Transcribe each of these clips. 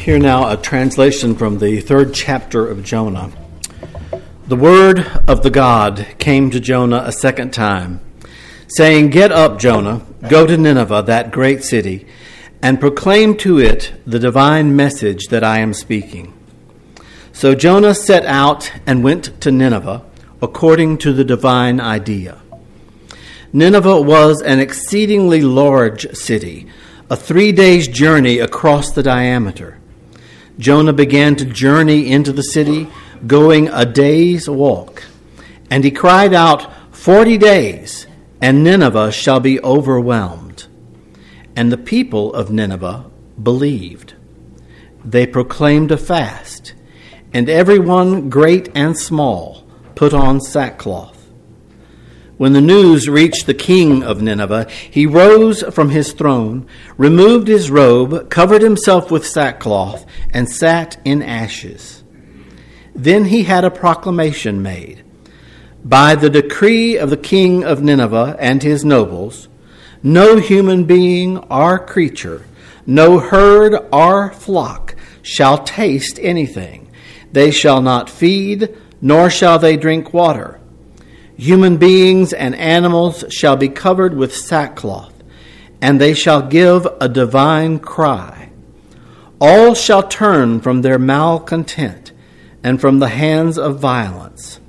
Hear now a translation from the third chapter of Jonah. The word of the God came to Jonah a second time, saying, Get up, Jonah, go to Nineveh, that great city, and proclaim to it the divine message that I am speaking. So Jonah set out and went to Nineveh according to the divine idea. Nineveh was an exceedingly large city, a three days' journey across the diameter. Jonah began to journey into the city, going a day's walk. And he cried out, Forty days, and Nineveh shall be overwhelmed. And the people of Nineveh believed. They proclaimed a fast, and everyone, great and small, put on sackcloth. When the news reached the king of Nineveh, he rose from his throne, removed his robe, covered himself with sackcloth, and sat in ashes. Then he had a proclamation made. By the decree of the king of Nineveh and his nobles, no human being or creature, no herd or flock shall taste anything. They shall not feed, nor shall they drink water Human beings and animals shall be covered with sackcloth, and they shall give a divine cry. All shall turn from their malcontent and from the hands of violence.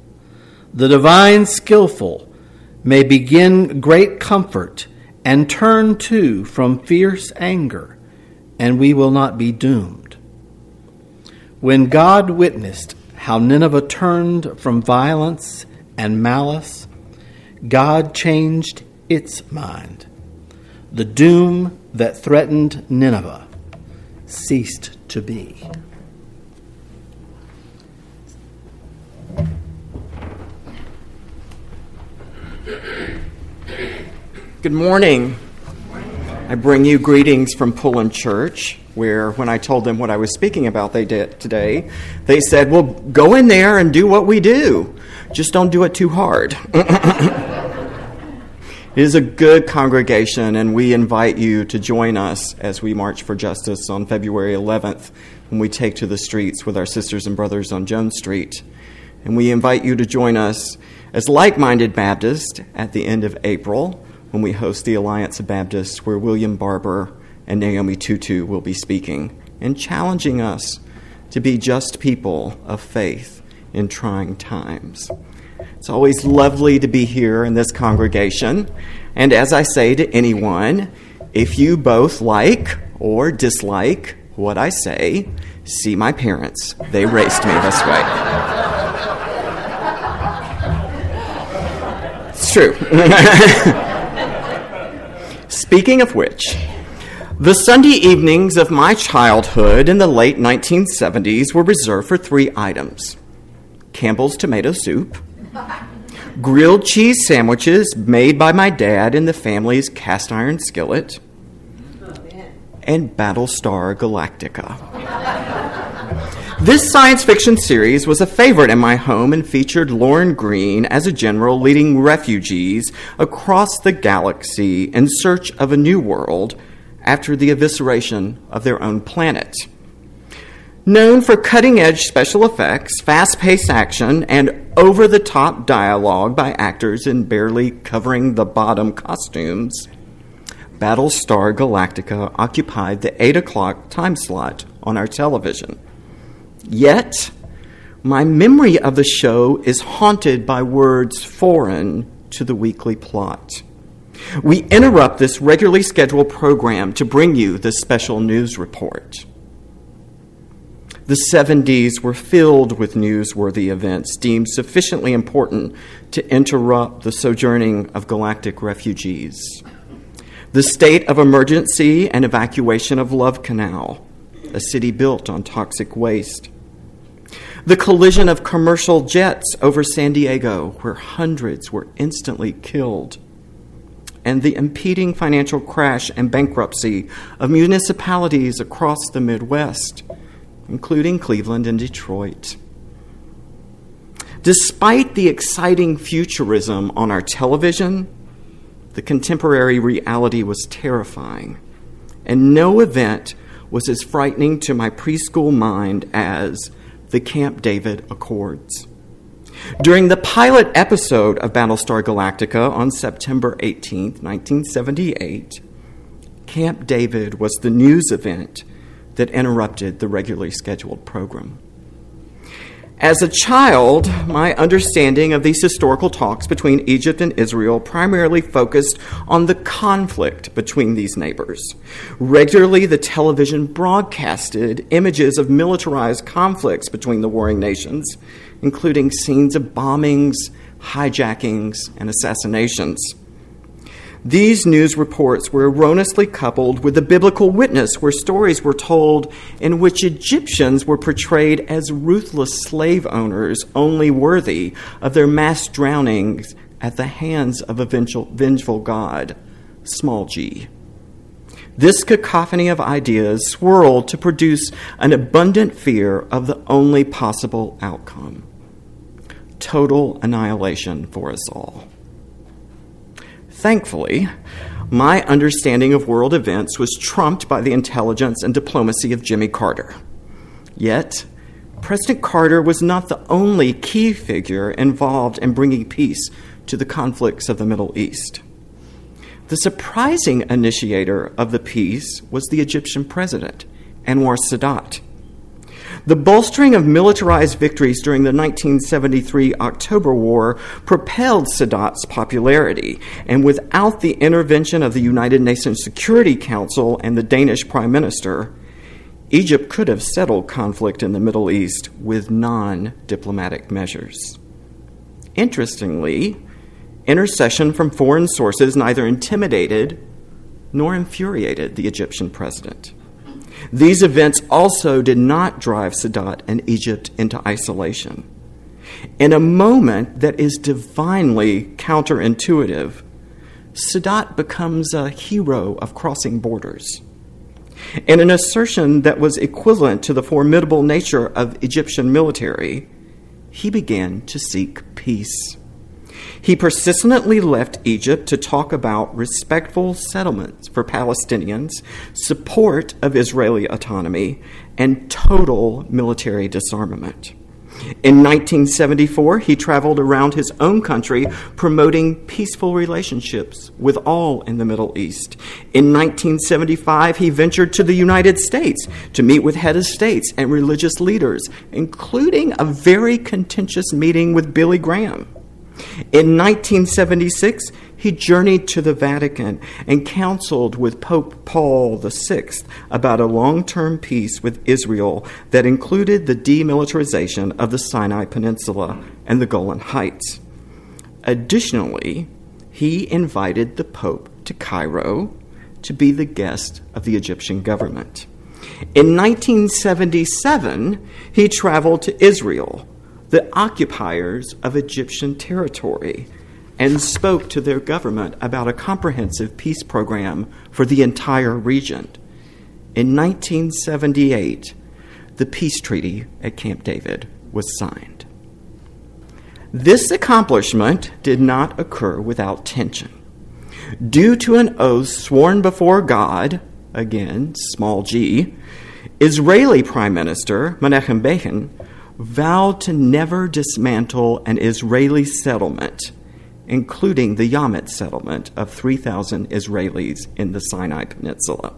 The divine skillful may begin great comfort and turn too from fierce anger, and we will not be doomed. When God witnessed how Nineveh turned from violence and malice, God changed its mind. The doom that threatened Nineveh ceased to be. Good morning. I bring you greetings from Pullen Church, where when I told them what I was speaking about they did today, they said, Well, go in there and do what we do. Just don't do it too hard. it is a good congregation, and we invite you to join us as we march for justice on February 11th when we take to the streets with our sisters and brothers on Jones Street. And we invite you to join us as like minded Baptists at the end of April when we host the Alliance of Baptists, where William Barber and Naomi Tutu will be speaking and challenging us to be just people of faith in trying times. It's always lovely to be here in this congregation. And as I say to anyone, if you both like or dislike what I say, see my parents. They raised me this way. It's true. Speaking of which, the Sunday evenings of my childhood in the late 1970s were reserved for three items Campbell's tomato soup, grilled cheese sandwiches made by my dad in the family's cast iron skillet, and Battlestar Galactica. This science fiction series was a favorite in my home and featured Lorne Greene as a general leading refugees across the galaxy in search of a new world after the evisceration of their own planet. Known for cutting edge special effects, fast paced action, and over the top dialogue by actors in barely covering the bottom costumes, Battlestar Galactica occupied the 8 o'clock time slot on our television. Yet, my memory of the show is haunted by words foreign to the weekly plot. We interrupt this regularly scheduled program to bring you this special news report. The 70s were filled with newsworthy events deemed sufficiently important to interrupt the sojourning of galactic refugees. The state of emergency and evacuation of Love Canal, a city built on toxic waste. The collision of commercial jets over San Diego, where hundreds were instantly killed. And the impeding financial crash and bankruptcy of municipalities across the Midwest including Cleveland and Detroit. Despite the exciting futurism on our television, the contemporary reality was terrifying, and no event was as frightening to my preschool mind as the Camp David Accords. During the pilot episode of Battlestar Galactica on September 18, 1978, Camp David was the news event that interrupted the regularly scheduled program. As a child, my understanding of these historical talks between Egypt and Israel primarily focused on the conflict between these neighbors. Regularly, the television broadcasted images of militarized conflicts between the warring nations, including scenes of bombings, hijackings, and assassinations. These news reports were erroneously coupled with the biblical witness, where stories were told in which Egyptians were portrayed as ruthless slave owners, only worthy of their mass drownings at the hands of a vengeful, God, small g. This cacophony of ideas swirled to produce an abundant fear of the only possible outcome total annihilation for us all. Thankfully, my understanding of world events was trumped by the intelligence and diplomacy of Jimmy Carter. Yet, President Carter was not the only key figure involved in bringing peace to the conflicts of the Middle East. The surprising initiator of the peace was the Egyptian president, Anwar Sadat. The bolstering of militarized victories during the 1973 October War propelled Sadat's popularity, and without the intervention of the United Nations Security Council and the Danish Prime Minister, Egypt could have settled conflict in the Middle East with non diplomatic measures. Interestingly, intercession from foreign sources neither intimidated nor infuriated the Egyptian president. These events also did not drive Sadat and Egypt into isolation. In a moment that is divinely counterintuitive, Sadat becomes a hero of crossing borders. In an assertion that was equivalent to the formidable nature of Egyptian military, he began to seek peace. He persistently left Egypt to talk about respectful settlements for Palestinians, support of Israeli autonomy, and total military disarmament. In 1974, he traveled around his own country promoting peaceful relationships with all in the Middle East. In 1975, he ventured to the United States to meet with head of states and religious leaders, including a very contentious meeting with Billy Graham. In 1976, he journeyed to the Vatican and counseled with Pope Paul VI about a long term peace with Israel that included the demilitarization of the Sinai Peninsula and the Golan Heights. Additionally, he invited the Pope to Cairo to be the guest of the Egyptian government. In 1977, he traveled to Israel the occupiers of Egyptian territory and spoke to their government about a comprehensive peace program for the entire region. In 1978, the peace treaty at Camp David was signed. This accomplishment did not occur without tension. Due to an oath sworn before God, again, small g, Israeli Prime Minister Menachem Begin vowed to never dismantle an Israeli settlement, including the Yamit settlement of 3,000 Israelis in the Sinai Peninsula.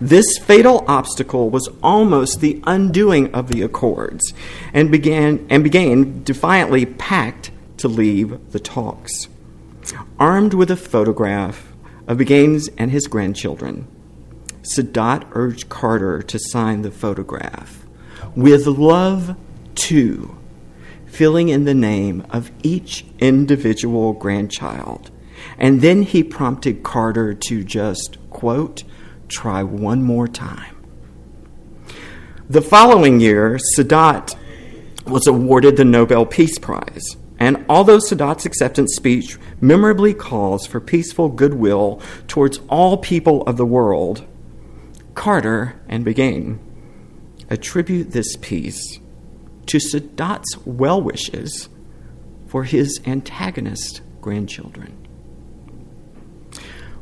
This fatal obstacle was almost the undoing of the Accords and Begin, and Begin defiantly packed to leave the talks. Armed with a photograph of Begin's and his grandchildren, Sadat urged Carter to sign the photograph. With love two, filling in the name of each individual grandchild. And then he prompted Carter to just, quote, try one more time. The following year, Sadat was awarded the Nobel Peace Prize. And although Sadat's acceptance speech memorably calls for peaceful goodwill towards all people of the world, Carter and Begin attribute this peace to Sadat's well wishes for his antagonist grandchildren.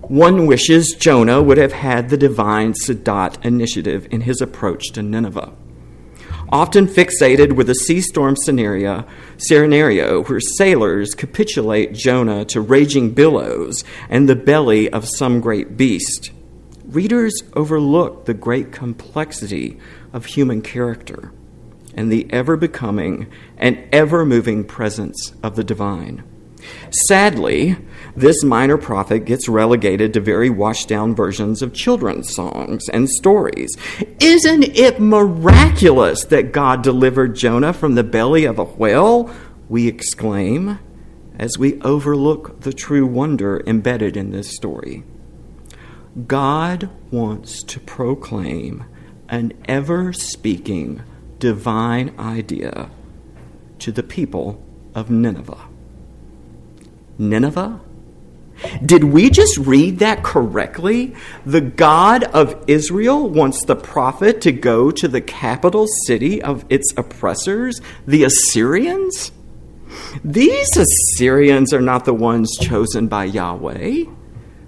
one wishes Jonah would have had the divine Sadat initiative in his approach to Nineveh. Often fixated with a sea storm scenario, scenario where sailors capitulate Jonah to raging billows and the belly of some great beast, readers overlook the great complexity of human character and the ever becoming and ever moving presence of the divine. Sadly, this minor prophet gets relegated to very washed down versions of children's songs and stories. Isn't it miraculous that God delivered Jonah from the belly of a whale? We exclaim as we overlook the true wonder embedded in this story. God wants to proclaim an ever speaking divine idea to the people of Nineveh. Nineveh? Did we just read that correctly? The God of Israel wants the prophet to go to the capital city of its oppressors, the Assyrians? These Assyrians are not the ones chosen by Yahweh.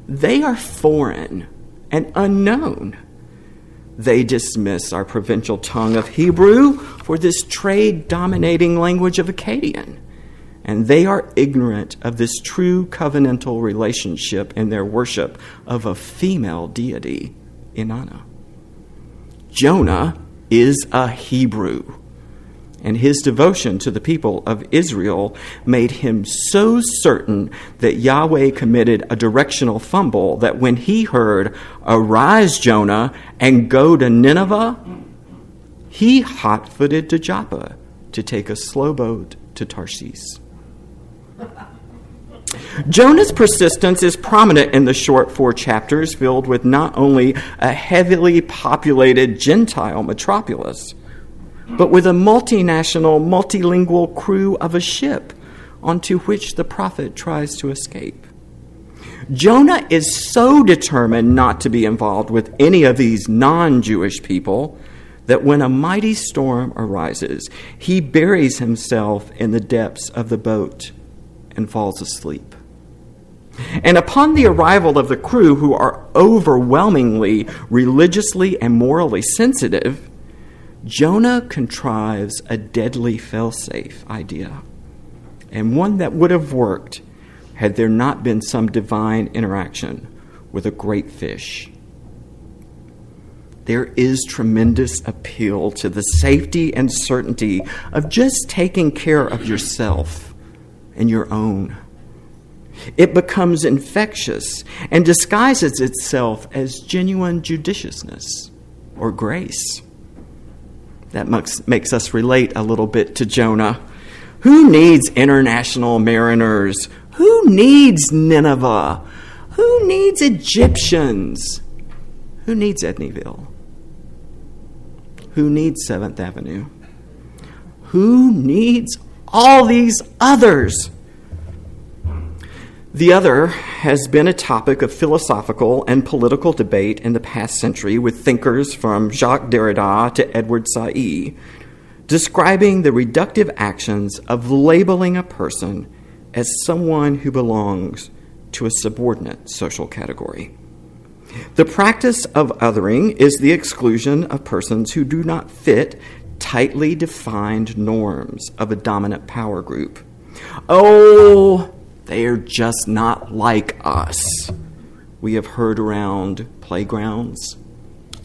They are foreign and unknown. They dismiss our provincial tongue of Hebrew for this trade dominating language of Akkadian. And they are ignorant of this true covenantal relationship in their worship of a female deity, Inanna. Jonah is a Hebrew and his devotion to the people of Israel made him so certain that Yahweh committed a directional fumble that when he heard, Arise, Jonah, and go to Nineveh, he hot footed to Joppa to take a slow boat to Tarshish. Jonah's persistence is prominent in the short four chapters filled with not only a heavily populated Gentile metropolis but with a multinational, multilingual crew of a ship onto which the prophet tries to escape. Jonah is so determined not to be involved with any of these non Jewish people that when a mighty storm arises, he buries himself in the depths of the boat and falls asleep. And upon the arrival of the crew, who are overwhelmingly religiously and morally sensitive, Jonah contrives a deadly failsafe idea, and one that would have worked had there not been some divine interaction with a great fish. There is tremendous appeal to the safety and certainty of just taking care of yourself and your own. It becomes infectious and disguises itself as genuine judiciousness or grace. That makes makes us relate a little bit to Jonah. Who needs international mariners? Who needs Nineveh? Who needs Egyptians? Who needs Edneyville? Who needs Seventh Avenue? Who needs all these others? The other has been a topic of philosophical and political debate in the past century with thinkers from Jacques Derrida to Edward Said, describing the reductive actions of labeling a person as someone who belongs to a subordinate social category. The practice of othering is the exclusion of persons who do not fit tightly defined norms of a dominant power group. Oh, they're just not like us. We have heard around playgrounds,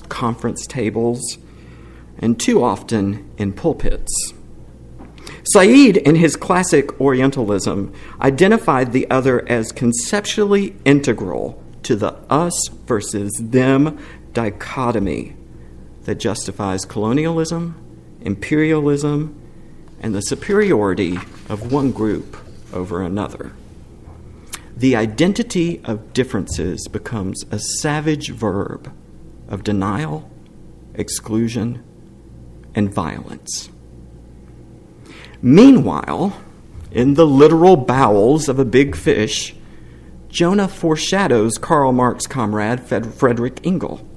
conference tables, and too often in pulpits. Said, in his classic Orientalism, identified the other as conceptually integral to the us versus them dichotomy that justifies colonialism, imperialism, and the superiority of one group over another the identity of differences becomes a savage verb of denial, exclusion, and violence. Meanwhile, in the literal bowels of a big fish, Jonah foreshadows Karl Marx's comrade Frederick Engel.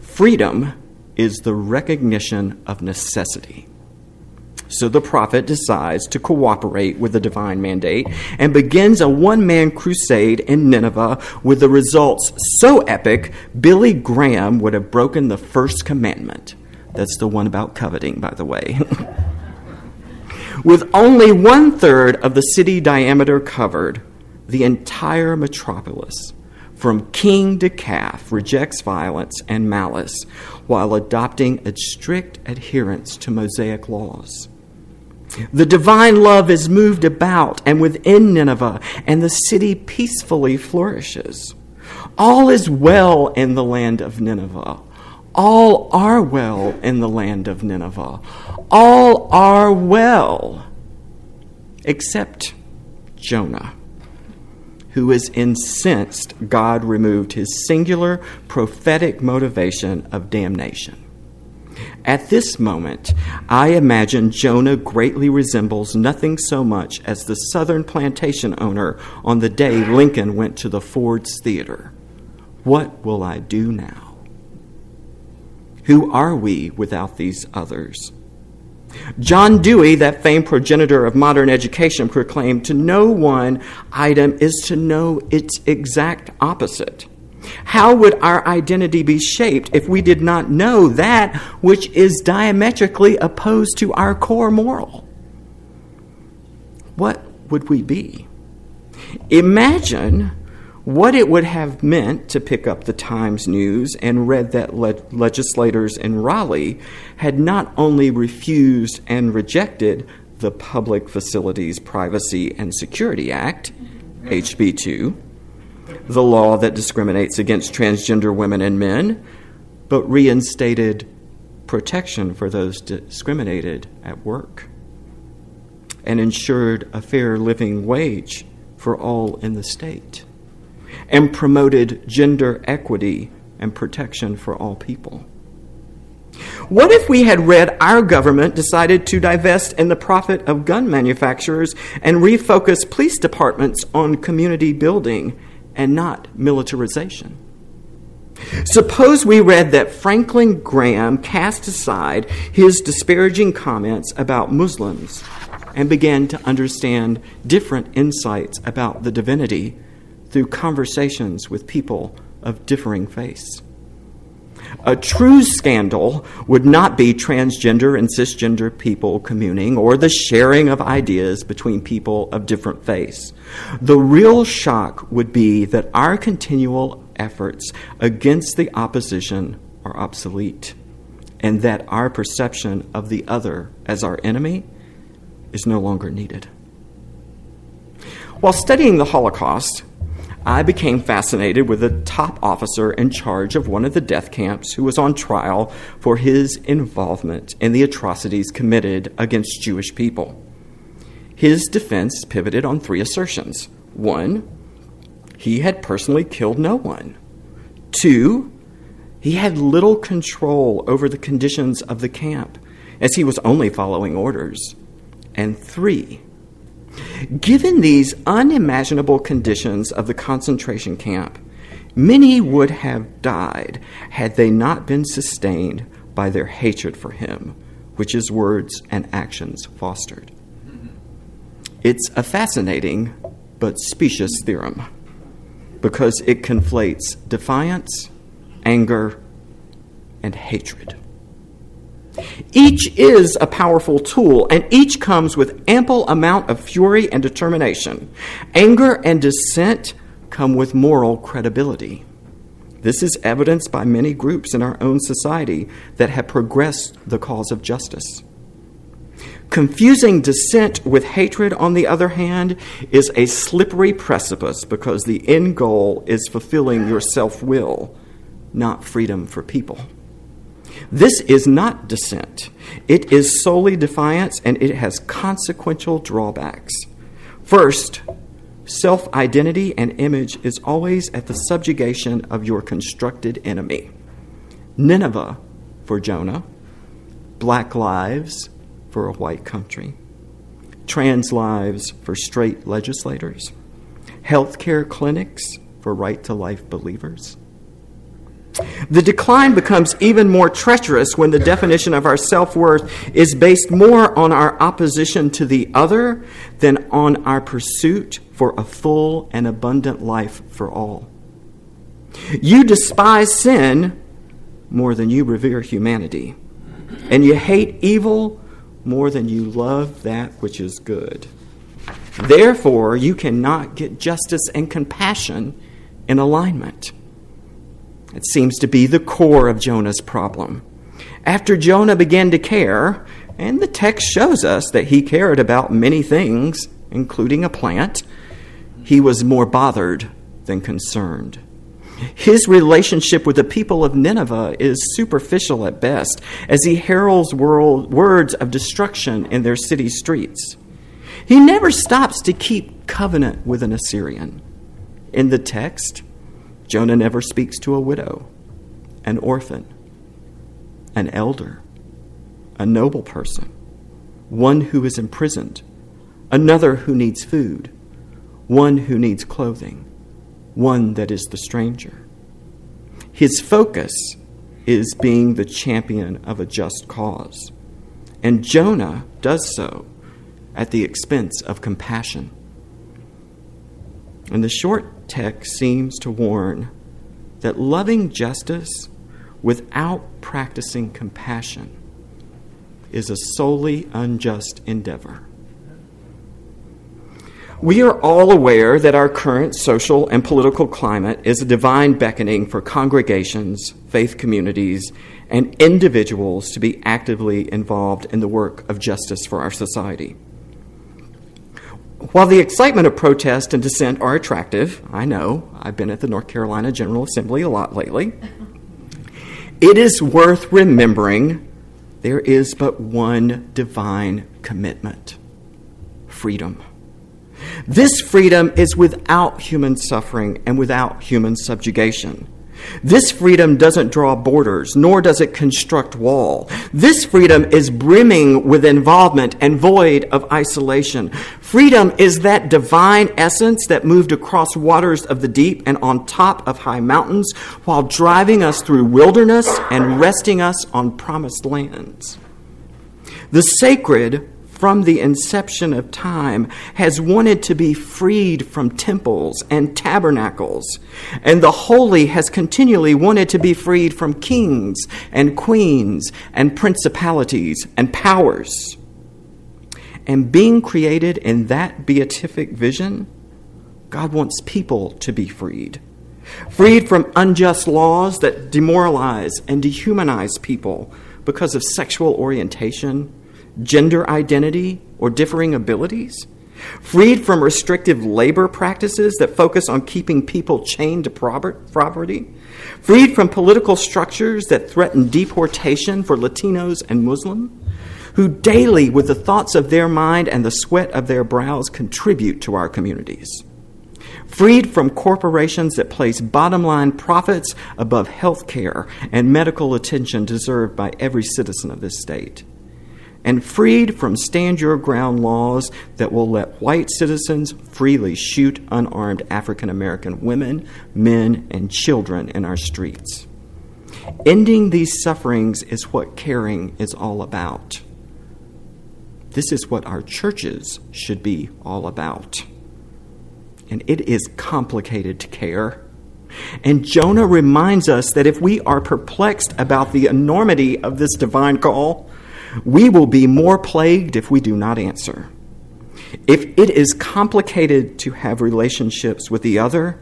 Freedom is the recognition of necessity. So the prophet decides to cooperate with the divine mandate and begins a one man crusade in Nineveh with the results so epic, Billy Graham would have broken the first commandment. That's the one about coveting, by the way. with only one third of the city diameter covered, the entire metropolis, from king to calf, rejects violence and malice while adopting a strict adherence to Mosaic laws. The divine love is moved about and within Nineveh, and the city peacefully flourishes. All is well in the land of Nineveh. All are well in the land of Nineveh. All are well, except Jonah, who is incensed God removed his singular prophetic motivation of damnation. At this moment, I imagine Jonah greatly resembles nothing so much as the southern plantation owner on the day Lincoln went to the Ford's Theater. What will I do now? Who are we without these others? John Dewey, that famed progenitor of modern education, proclaimed to know one item is to know its exact opposite. How would our identity be shaped if we did not know that which is diametrically opposed to our core moral? What would we be? Imagine what it would have meant to pick up the Times News and read that le- legislators in Raleigh had not only refused and rejected the Public Facilities Privacy and Security Act, HB 2, the law that discriminates against transgender women and men, but reinstated protection for those discriminated at work and ensured a fair living wage for all in the state and promoted gender equity and protection for all people. What if we had read our government decided to divest in the profit of gun manufacturers and refocus police departments on community building and not militarization. Suppose we read that Franklin Graham cast aside his disparaging comments about Muslims and began to understand different insights about the divinity through conversations with people of differing faiths. A true scandal would not be transgender and cisgender people communing or the sharing of ideas between people of different faiths. The real shock would be that our continual efforts against the opposition are obsolete and that our perception of the other as our enemy is no longer needed. While studying the Holocaust, I became fascinated with the top officer in charge of one of the death camps who was on trial for his involvement in the atrocities committed against Jewish people. His defense pivoted on three assertions. One, he had personally killed no one. Two, he had little control over the conditions of the camp, as he was only following orders. And three, Given these unimaginable conditions of the concentration camp, many would have died had they not been sustained by their hatred for him, which his words and actions fostered. It's a fascinating but specious theorem because it conflates defiance, anger, and hatred. Each is a powerful tool, and each comes with ample amount of fury and determination. Anger and dissent come with moral credibility. This is evidenced by many groups in our own society that have progressed the cause of justice. Confusing dissent with hatred, on the other hand, is a slippery precipice because the end goal is fulfilling your self will, not freedom for people. This is not dissent. It is solely defiance and it has consequential drawbacks. First, self identity and image is always at the subjugation of your constructed enemy. Nineveh for Jonah, black lives for a white country, trans lives for straight legislators, healthcare clinics for right to life believers. The decline becomes even more treacherous when the definition of our self worth is based more on our opposition to the other than on our pursuit for a full and abundant life for all. You despise sin more than you revere humanity, and you hate evil more than you love that which is good. Therefore, you cannot get justice and compassion in alignment. It seems to be the core of Jonah's problem. After Jonah began to care, and the text shows us that he cared about many things, including a plant, he was more bothered than concerned. His relationship with the people of Nineveh is superficial at best, as he heralds world, words of destruction in their city streets. He never stops to keep covenant with an Assyrian. In the text, Jonah never speaks to a widow, an orphan, an elder, a noble person, one who is imprisoned, another who needs food, one who needs clothing, one that is the stranger. His focus is being the champion of a just cause. And Jonah does so at the expense of compassion. And the short text seems to warn that loving justice without practicing compassion is a solely unjust endeavor. We are all aware that our current social and political climate is a divine beckoning for congregations, faith communities, and individuals to be actively involved in the work of justice for our society. While the excitement of protest and dissent are attractive, I know, I've been at the North Carolina General Assembly a lot lately, it is worth remembering there is but one divine commitment freedom. This freedom is without human suffering and without human subjugation. This freedom doesn't draw borders, nor does it construct wall. This freedom is brimming with involvement and void of isolation. Freedom is that divine essence that moved across waters of the deep and on top of high mountains while driving us through wilderness and resting us on promised lands. The sacred from the inception of time has wanted to be freed from temples and tabernacles, and the holy has continually wanted to be freed from kings and queens and principalities and powers. And being created in that beatific vision, God wants people to be freed. Freed from unjust laws that demoralize and dehumanize people because of sexual orientation gender identity, or differing abilities, freed from restrictive labor practices that focus on keeping people chained to property, freed from political structures that threaten deportation for Latinos and Muslims, who daily, with the thoughts of their mind and the sweat of their brows, contribute to our communities. Freed from corporations that place bottom line profits above health care and medical attention deserved by every citizen of this state and freed from stand your ground laws that will let white citizens freely shoot unarmed African American women, men, and children in our streets. Ending these sufferings is what caring is all about. This is what our churches should be all about. And it is complicated to care. And Jonah reminds us that if we are perplexed about the enormity of this divine call, we will be more plagued if we do not answer. If it is complicated to have relationships with the other,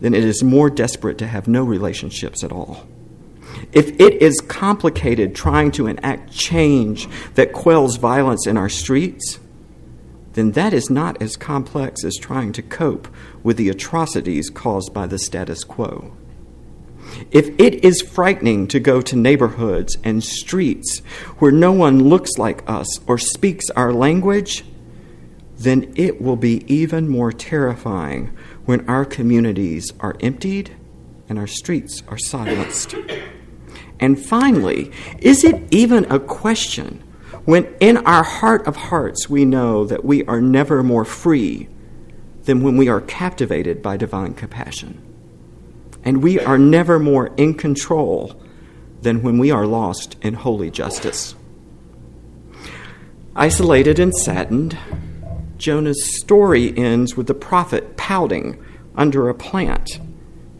then it is more desperate to have no relationships at all. If it is complicated trying to enact change that quells violence in our streets, then that is not as complex as trying to cope with the atrocities caused by the status quo. If it is frightening to go to neighborhoods and streets where no one looks like us or speaks our language, then it will be even more terrifying when our communities are emptied and our streets are silenced. And finally, is it even a question when in our heart of hearts we know that we are never more free than when we are captivated by divine compassion? and we are never more in control than when we are lost in holy justice. Isolated and saddened, Jonah's story ends with the prophet pouting under a plant,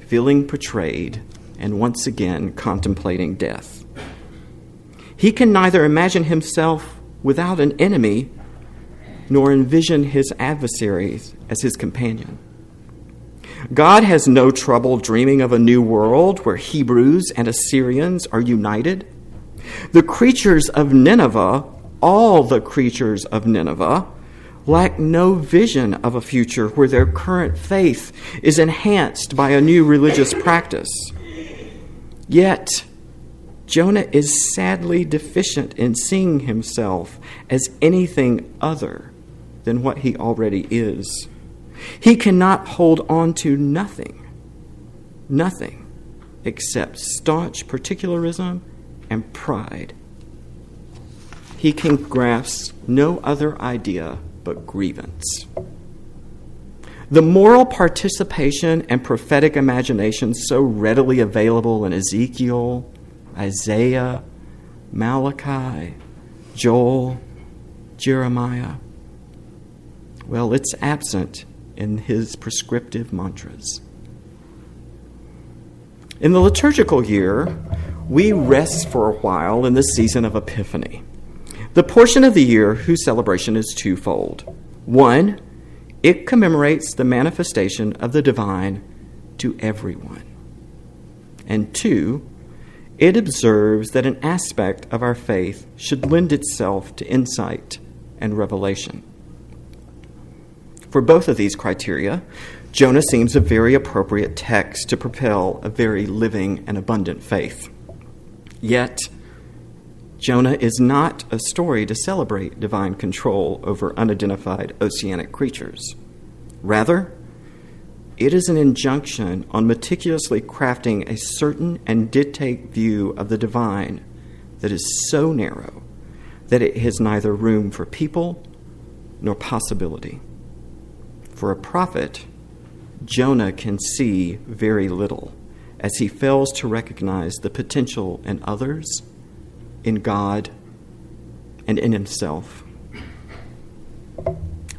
feeling betrayed, and once again contemplating death. He can neither imagine himself without an enemy nor envision his adversaries as his companion. God has no trouble dreaming of a new world where Hebrews and Assyrians are united. The creatures of Nineveh, all the creatures of Nineveh, lack no vision of a future where their current faith is enhanced by a new religious practice. Yet, Jonah is sadly deficient in seeing himself as anything other than what he already is. He cannot hold on to nothing, nothing except staunch particularism and pride. He can grasp no other idea but grievance. The moral participation and prophetic imagination so readily available in Ezekiel, Isaiah, Malachi, Joel, Jeremiah, well, it's absent in his prescriptive mantras. In the liturgical year, we rest for a while in the season of Epiphany, the portion of the year whose celebration is twofold. One, it commemorates the manifestation of the divine to everyone. And two, it observes that an aspect of our faith should lend itself to insight and revelation. For both of these criteria, Jonah seems a very appropriate text to propel a very living and abundant faith. Yet, Jonah is not a story to celebrate divine control over unidentified oceanic creatures. Rather, it is an injunction on meticulously crafting a certain and dictate view of the divine that is so narrow that it has neither room for people nor possibility. For a prophet, Jonah can see very little as he fails to recognize the potential in others, in God, and in himself.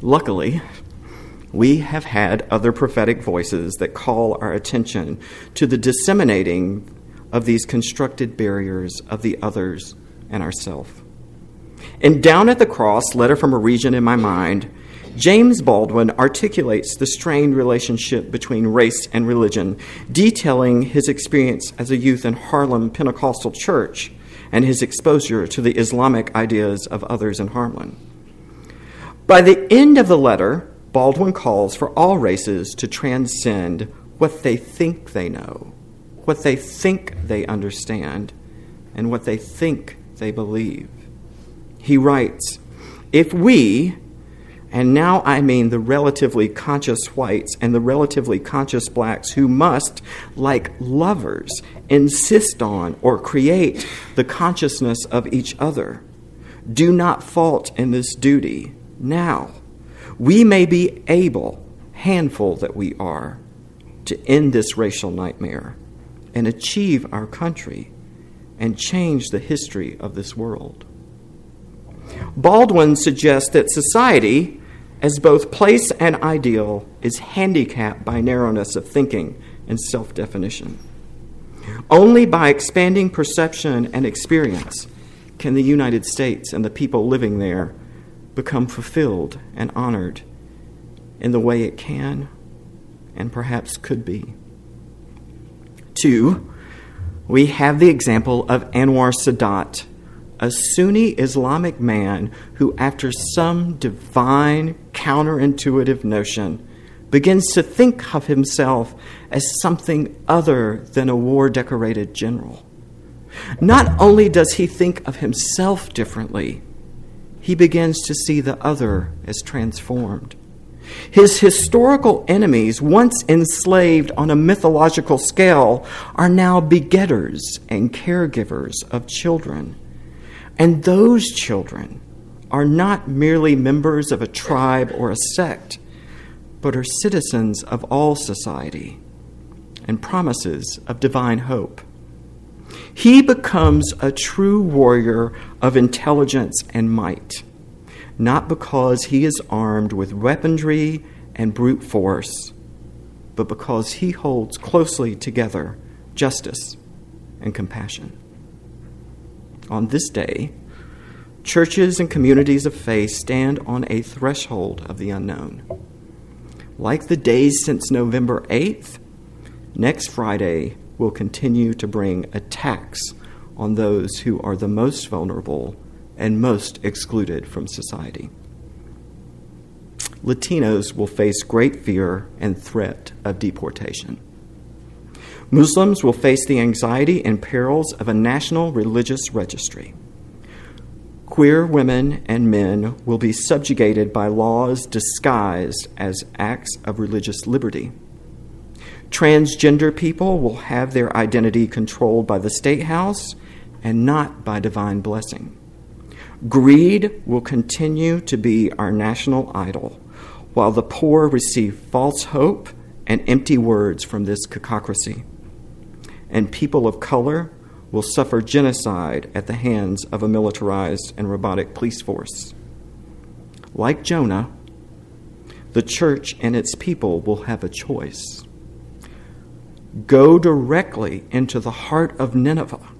Luckily, we have had other prophetic voices that call our attention to the disseminating of these constructed barriers of the others and ourself. And down at the cross, letter from a region in my mind, James Baldwin articulates the strained relationship between race and religion, detailing his experience as a youth in Harlem Pentecostal Church and his exposure to the Islamic ideas of others in Harlem. By the end of the letter, Baldwin calls for all races to transcend what they think they know, what they think they understand, and what they think they believe. He writes If we, and now I mean the relatively conscious whites and the relatively conscious blacks who must, like lovers, insist on or create the consciousness of each other. Do not fault in this duty. Now, we may be able, handful that we are, to end this racial nightmare and achieve our country and change the history of this world. Baldwin suggests that society, as both place and ideal, is handicapped by narrowness of thinking and self definition. Only by expanding perception and experience can the United States and the people living there become fulfilled and honored in the way it can and perhaps could be. Two, we have the example of Anwar Sadat a Sunni Islamic man who, after some divine counterintuitive notion, begins to think of himself as something other than a war decorated general. Not only does he think of himself differently, he begins to see the other as transformed. His historical enemies, once enslaved on a mythological scale, are now begetters and caregivers of children and those children are not merely members of a tribe or a sect, but are citizens of all society. and promises of divine hope. He becomes a true warrior of intelligence and might, not because he is armed with weaponry and brute force, but because he holds closely together justice and compassion. On this day, churches and communities of faith stand on a threshold of the unknown. Like the days since November 8th, next Friday will continue to bring attacks on those who are the most vulnerable and most excluded from society. Latinos will face great fear and threat of deportation. Muslims will face the anxiety and perils of a national religious registry. Queer women and men will be subjugated by laws disguised as acts of religious liberty. Transgender people will have their identity controlled by the state house and not by divine blessing. Greed will continue to be our national idol, while the poor receive false hope and empty words from this cacocracy. And people of color will suffer genocide at the hands of a militarized and robotic police force. Like Jonah, the church and its people will have a choice go directly into the heart of Nineveh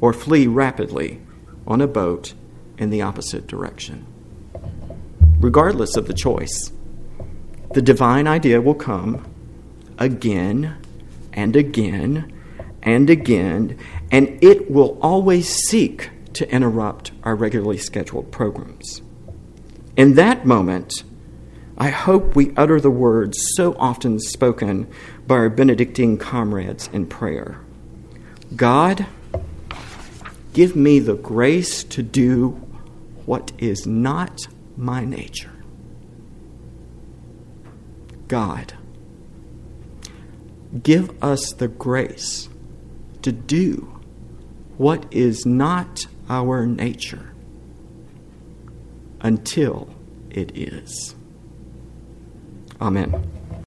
or flee rapidly on a boat in the opposite direction. Regardless of the choice, the divine idea will come again and again and again, and it will always seek to interrupt our regularly scheduled programs. In that moment, I hope we utter the words so often spoken by our Benedictine comrades in prayer God, give me the grace to do what is not my nature. God, give us the grace to do what is not our nature until it is. Amen.